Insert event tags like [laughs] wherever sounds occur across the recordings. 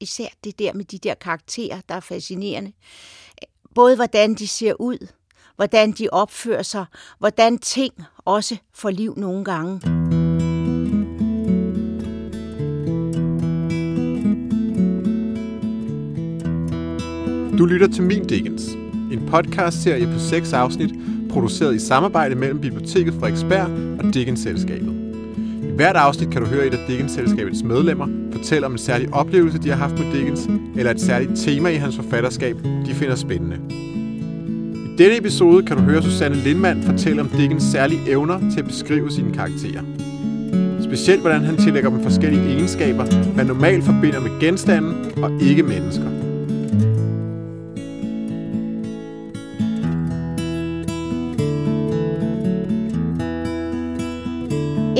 især det der med de der karakterer, der er fascinerende. Både hvordan de ser ud, hvordan de opfører sig, hvordan ting også får liv nogle gange. Du lytter til Min Dickens, en podcast-serie på seks afsnit, produceret i samarbejde mellem Biblioteket Frederiksberg og Dickens-selskabet. Hvert afsnit kan du høre et af Dickens-selskabets medlemmer fortælle om en særlig oplevelse, de har haft med Dickens, eller et særligt tema i hans forfatterskab, de finder spændende. I denne episode kan du høre Susanne Lindmann fortælle om Dickens særlige evner til at beskrive sine karakterer. Specielt hvordan han tillægger dem forskellige egenskaber, man normalt forbinder med genstanden og ikke mennesker.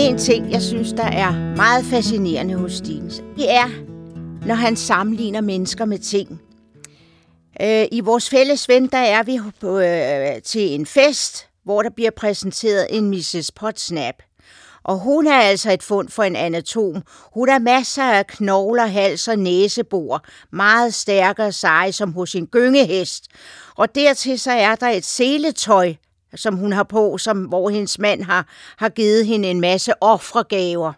En ting, jeg synes, der er meget fascinerende hos Stevens, det er, når han sammenligner mennesker med ting. Øh, I vores fælles ven, der er vi på, øh, til en fest, hvor der bliver præsenteret en Mrs. Potsnap. Og hun er altså et fund for en anatom. Hun har masser af knogler, hals og næsebor. Meget stærkere og seje som hos en gyngehest. Og dertil så er der et seletøj, som hun har på, som, hvor hendes mand har, har givet hende en masse offregaver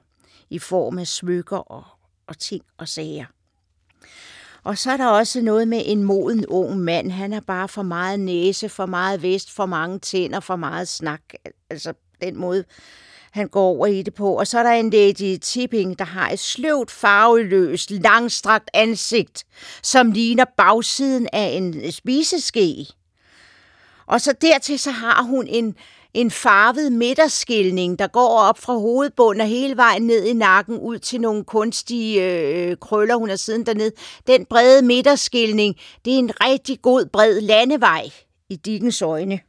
i form af smykker og, og ting og sager. Og så er der også noget med en moden ung mand. Han har bare for meget næse, for meget vest, for mange tænder, for meget snak. Altså den måde, han går over i det på. Og så er der en Lady Tipping, der har et sløvt, farveløst, langstrakt ansigt, som ligner bagsiden af en spiseske. Og så dertil så har hun en, en farvet midterskilning, der går op fra hovedbunden og hele vejen ned i nakken ud til nogle kunstige øh, øh krøller, hun har siden dernede. Den brede midterskilning, det er en rigtig god bred landevej i Dickens øjne.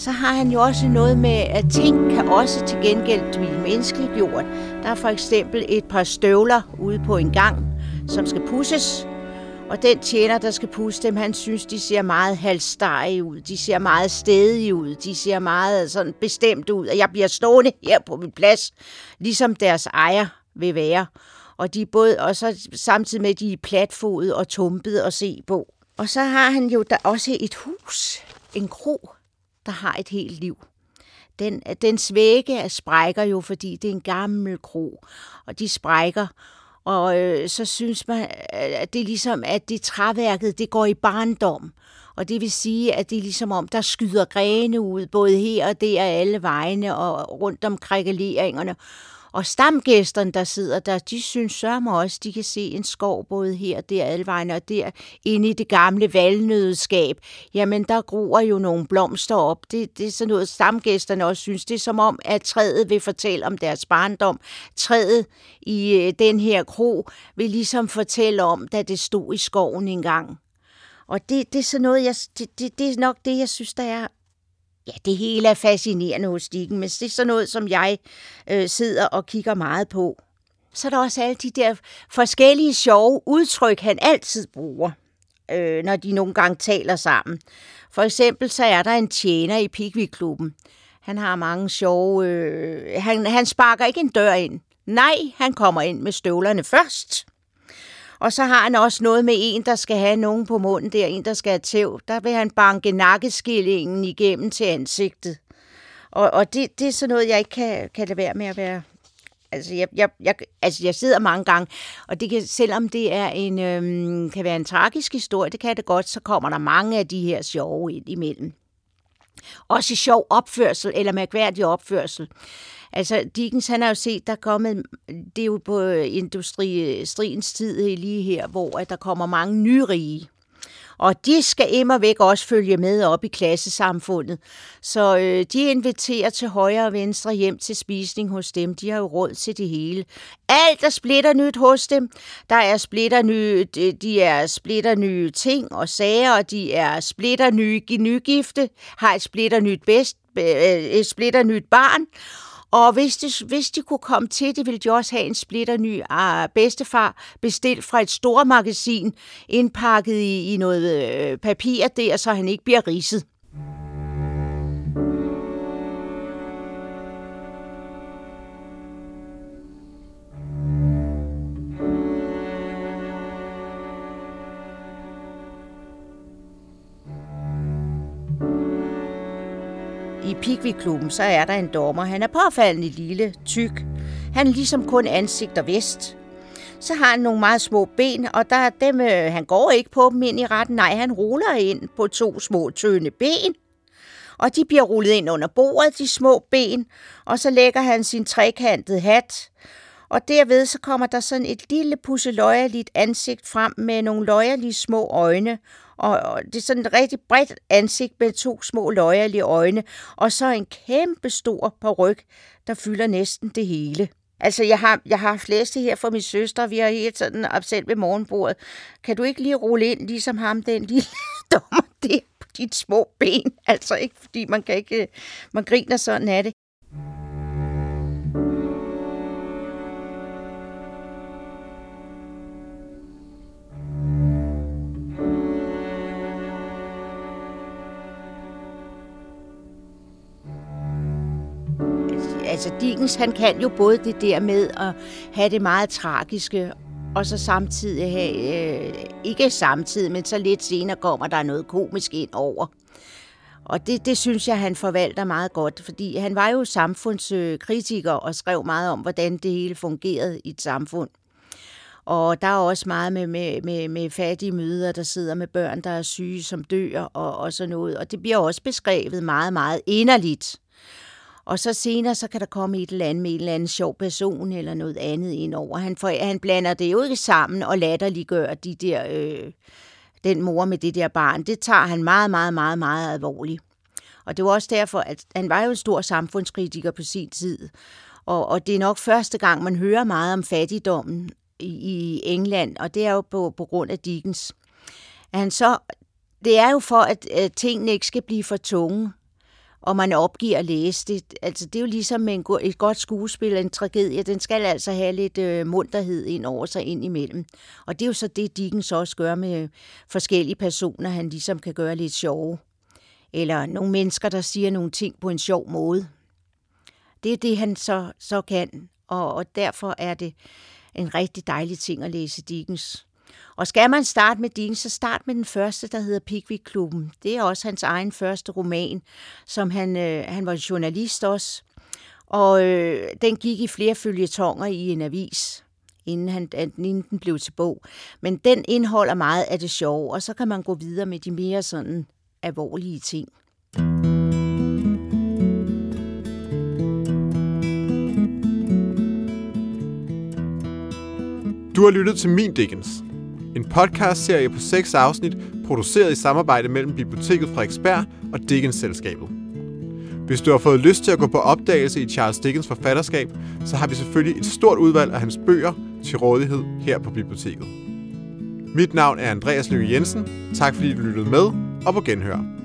Så har han jo også noget med, at ting kan også til gengæld blive menneskeliggjort. Der er for eksempel et par støvler ude på en gang, som skal pusses. Og den tjener, der skal pusse dem, han synes, de ser meget halvstarige ud. De ser meget stedige ud. De ser meget sådan bestemt ud. Og jeg bliver stående her på min plads, ligesom deres ejer vil være. Og de er både, og så samtidig med, at de er platfodet og tumpet at se på. Og så har han jo der også et hus, en kro, der har et helt liv. Den, dens vægge sprækker jo, fordi det er en gammel kro, og de sprækker. Og øh, så synes man, øh, at det er ligesom, at det træværket, det går i barndom. Og det vil sige, at det er ligesom om, der skyder grene ud, både her og der, alle vegne og rundt om krækkeleringerne. Og stamgæsterne, der sidder der, de synes sørme også, de kan se en skov både her og der, alvejen og der, inde i det gamle valnødeskab. Jamen, der gror jo nogle blomster op. Det, det er sådan noget, stamgæsterne også synes. Det er som om, at træet vil fortælle om deres barndom. Træet i øh, den her kro vil ligesom fortælle om, da det stod i skoven engang. Og det, det er sådan noget, jeg, det, det, det er nok det, jeg synes, der er Ja, det hele er fascinerende hos Dicken, men det er sådan noget, som jeg øh, sidder og kigger meget på. Så er der også alle de der forskellige sjove udtryk, han altid bruger, øh, når de nogle gange taler sammen. For eksempel så er der en tjener i Pickwick-klubben. Han har mange sjove... Øh, han, han sparker ikke en dør ind. Nej, han kommer ind med støvlerne først. Og så har han også noget med en, der skal have nogen på munden der, en, der skal have tæv. Der vil han banke nakkeskillingen igennem til ansigtet. Og, og det, det er sådan noget, jeg ikke kan, kan lade være med at være... Altså jeg, jeg, jeg, altså, jeg sidder mange gange, og det kan, selvom det er en, øhm, kan være en tragisk historie, det kan det godt, så kommer der mange af de her sjove ind imellem. Også sjov opførsel, eller mærkværdig opførsel. Altså, Dickens, han har jo set, der er kommet, det er jo på øh, industriens tid lige her, hvor at der kommer mange nyrige. Og de skal immer væk også følge med op i klassesamfundet. Så øh, de inviterer til højre og venstre hjem til spisning hos dem. De har jo råd til det hele. Alt er splitter nyt hos dem. Der er splitter nye, de er splitter nye ting og sager, og de er splitter nye nygifte, har et splitter nyt bedst, øh, et splitter nyt barn. Og hvis de, hvis de kunne komme til det, ville de også have en splitter ny uh, ah, bedstefar bestilt fra et stort magasin, indpakket i, i noget øh, papir der, så han ikke bliver ridset. I Pigvik-klubben, så er der en dommer. Han er påfaldende lille, tyk. Han er ligesom kun ansigt og vest. Så har han nogle meget små ben, og der er dem, øh, han går ikke på dem ind i retten. Nej, han ruller ind på to små tynde ben. Og de bliver rullet ind under bordet, de små ben. Og så lægger han sin trekantede hat. Og derved så kommer der sådan et lille pusseløjerligt ansigt frem med nogle løjerlige små øjne og det er sådan et rigtig bredt ansigt med to små løjerlige øjne, og så en kæmpe stor peruk, der fylder næsten det hele. Altså, jeg har, jeg har flæste her for min søster, vi har helt sådan selv ved morgenbordet. Kan du ikke lige rulle ind, ligesom ham, den lille [laughs] dommer der på dit små ben? Altså ikke, fordi man kan ikke, man griner sådan af det. Altså Dickens, han kan jo både det der med at have det meget tragiske, og så samtidig have, øh, ikke samtidig, men så lidt senere kommer der noget komisk ind over. Og det, det synes jeg, han forvalter meget godt, fordi han var jo samfundskritiker og skrev meget om, hvordan det hele fungerede i et samfund. Og der er også meget med, med, med, med fattige møder, der sidder med børn, der er syge, som dør og, og sådan noget. Og det bliver også beskrevet meget, meget inderligt. Og så senere, så kan der komme et eller andet med en eller anden sjov person eller noget andet ind over. Han, for, han blander det jo ikke sammen og latterliggør de der, øh, den mor med det der barn. Det tager han meget, meget, meget, meget alvorligt. Og det var også derfor, at han var jo en stor samfundskritiker på sin tid. Og, og det er nok første gang, man hører meget om fattigdommen i, i England, og det er jo på, på grund af Dickens. Han så, det er jo for, at, at tingene ikke skal blive for tunge og man opgiver at læse det. Altså, det er jo ligesom med en, et godt skuespil, en tragedie. Den skal altså have lidt øh, munterhed ind over sig ind imellem. Og det er jo så det, Dickens også gør med øh, forskellige personer, han ligesom kan gøre lidt sjove. Eller nogle mennesker, der siger nogle ting på en sjov måde. Det er det, han så, så kan, og, og derfor er det en rigtig dejlig ting at læse Dickens. Og skal man starte med din, så start med den første, der hedder Pickwick-klubben. Det er også hans egen første roman, som han, øh, han var journalist også. Og øh, den gik i flere følgetonger i en avis, inden, han, inden den blev til bog. Men den indeholder meget af det sjove, og så kan man gå videre med de mere sådan alvorlige ting. Du har lyttet til Min Dickens, en podcastserie på seks afsnit, produceret i samarbejde mellem Biblioteket Frederiksberg og Dickens-selskabet. Hvis du har fået lyst til at gå på opdagelse i Charles Dickens forfatterskab, så har vi selvfølgelig et stort udvalg af hans bøger til rådighed her på biblioteket. Mit navn er Andreas Løkke Jensen. Tak fordi du lyttede med, og på genhør.